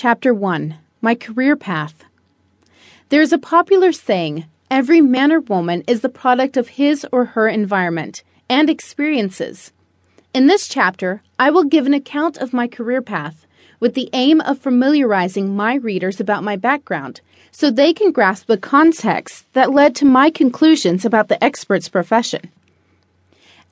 Chapter 1 My Career Path. There is a popular saying every man or woman is the product of his or her environment and experiences. In this chapter, I will give an account of my career path with the aim of familiarizing my readers about my background so they can grasp the context that led to my conclusions about the expert's profession.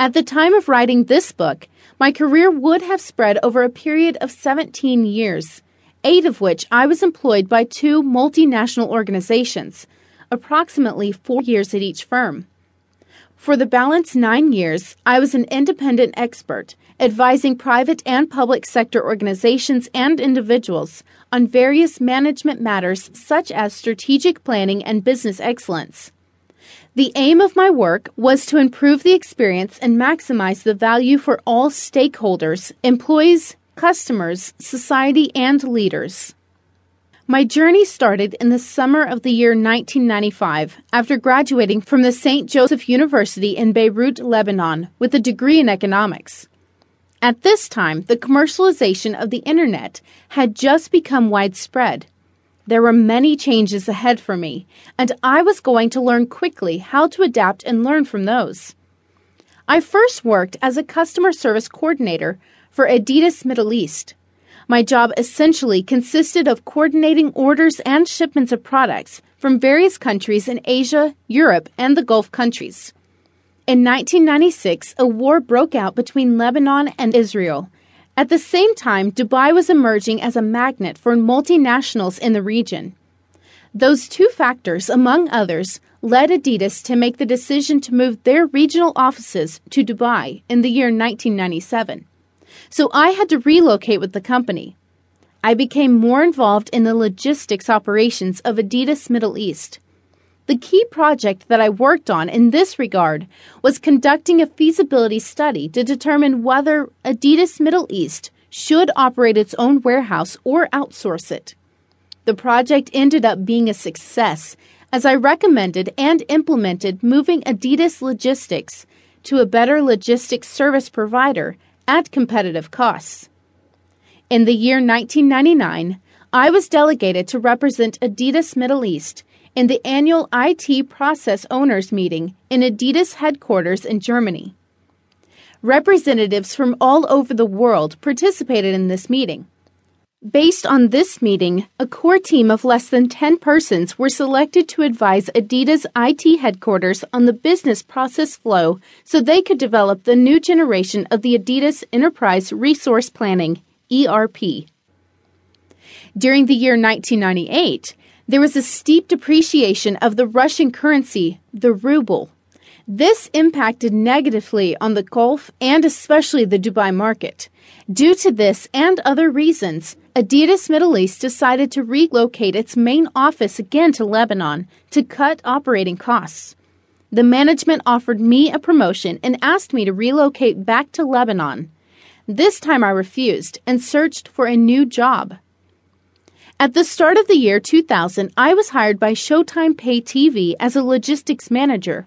At the time of writing this book, my career would have spread over a period of 17 years, eight of which I was employed by two multinational organizations, approximately four years at each firm. For the balance nine years, I was an independent expert, advising private and public sector organizations and individuals on various management matters such as strategic planning and business excellence. The aim of my work was to improve the experience and maximize the value for all stakeholders, employees, customers, society, and leaders. My journey started in the summer of the year 1995 after graduating from the St. Joseph University in Beirut, Lebanon, with a degree in economics. At this time, the commercialization of the Internet had just become widespread. There were many changes ahead for me, and I was going to learn quickly how to adapt and learn from those. I first worked as a customer service coordinator for Adidas Middle East. My job essentially consisted of coordinating orders and shipments of products from various countries in Asia, Europe, and the Gulf countries. In 1996, a war broke out between Lebanon and Israel. At the same time, Dubai was emerging as a magnet for multinationals in the region. Those two factors, among others, led Adidas to make the decision to move their regional offices to Dubai in the year 1997 so I had to relocate with the company. I became more involved in the logistics operations of Adidas Middle East. The key project that I worked on in this regard was conducting a feasibility study to determine whether Adidas Middle East should operate its own warehouse or outsource it. The project ended up being a success as I recommended and implemented moving Adidas Logistics to a better logistics service provider at competitive costs. In the year 1999, I was delegated to represent Adidas Middle East in the annual IT Process Owners Meeting in Adidas headquarters in Germany. Representatives from all over the world participated in this meeting. Based on this meeting, a core team of less than 10 persons were selected to advise Adidas IT headquarters on the business process flow so they could develop the new generation of the Adidas Enterprise Resource Planning, ERP. During the year 1998, there was a steep depreciation of the Russian currency, the ruble. This impacted negatively on the Gulf and especially the Dubai market. Due to this and other reasons, Adidas Middle East decided to relocate its main office again to Lebanon to cut operating costs. The management offered me a promotion and asked me to relocate back to Lebanon. This time I refused and searched for a new job. At the start of the year 2000, I was hired by Showtime Pay TV as a logistics manager.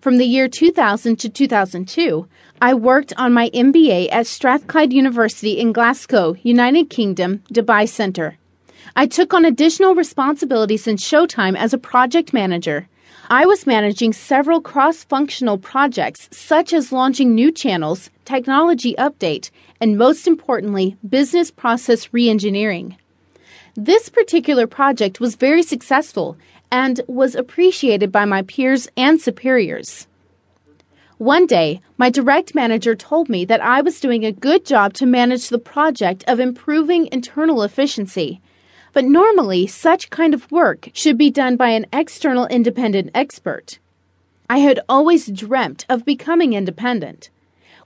From the year 2000 to 2002, I worked on my MBA at Strathclyde University in Glasgow, United Kingdom, Dubai Centre. I took on additional responsibilities in Showtime as a project manager. I was managing several cross functional projects, such as launching new channels, technology update, and most importantly, business process reengineering. This particular project was very successful and was appreciated by my peers and superiors. One day, my direct manager told me that I was doing a good job to manage the project of improving internal efficiency. But normally, such kind of work should be done by an external independent expert. I had always dreamt of becoming independent.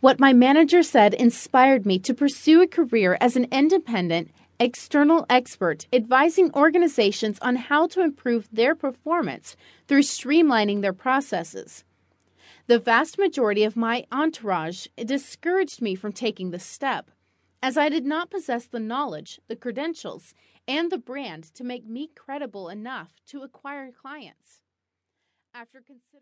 What my manager said inspired me to pursue a career as an independent external expert advising organizations on how to improve their performance through streamlining their processes. The vast majority of my entourage discouraged me from taking this step, as I did not possess the knowledge, the credentials, and the brand to make me credible enough to acquire clients. After considering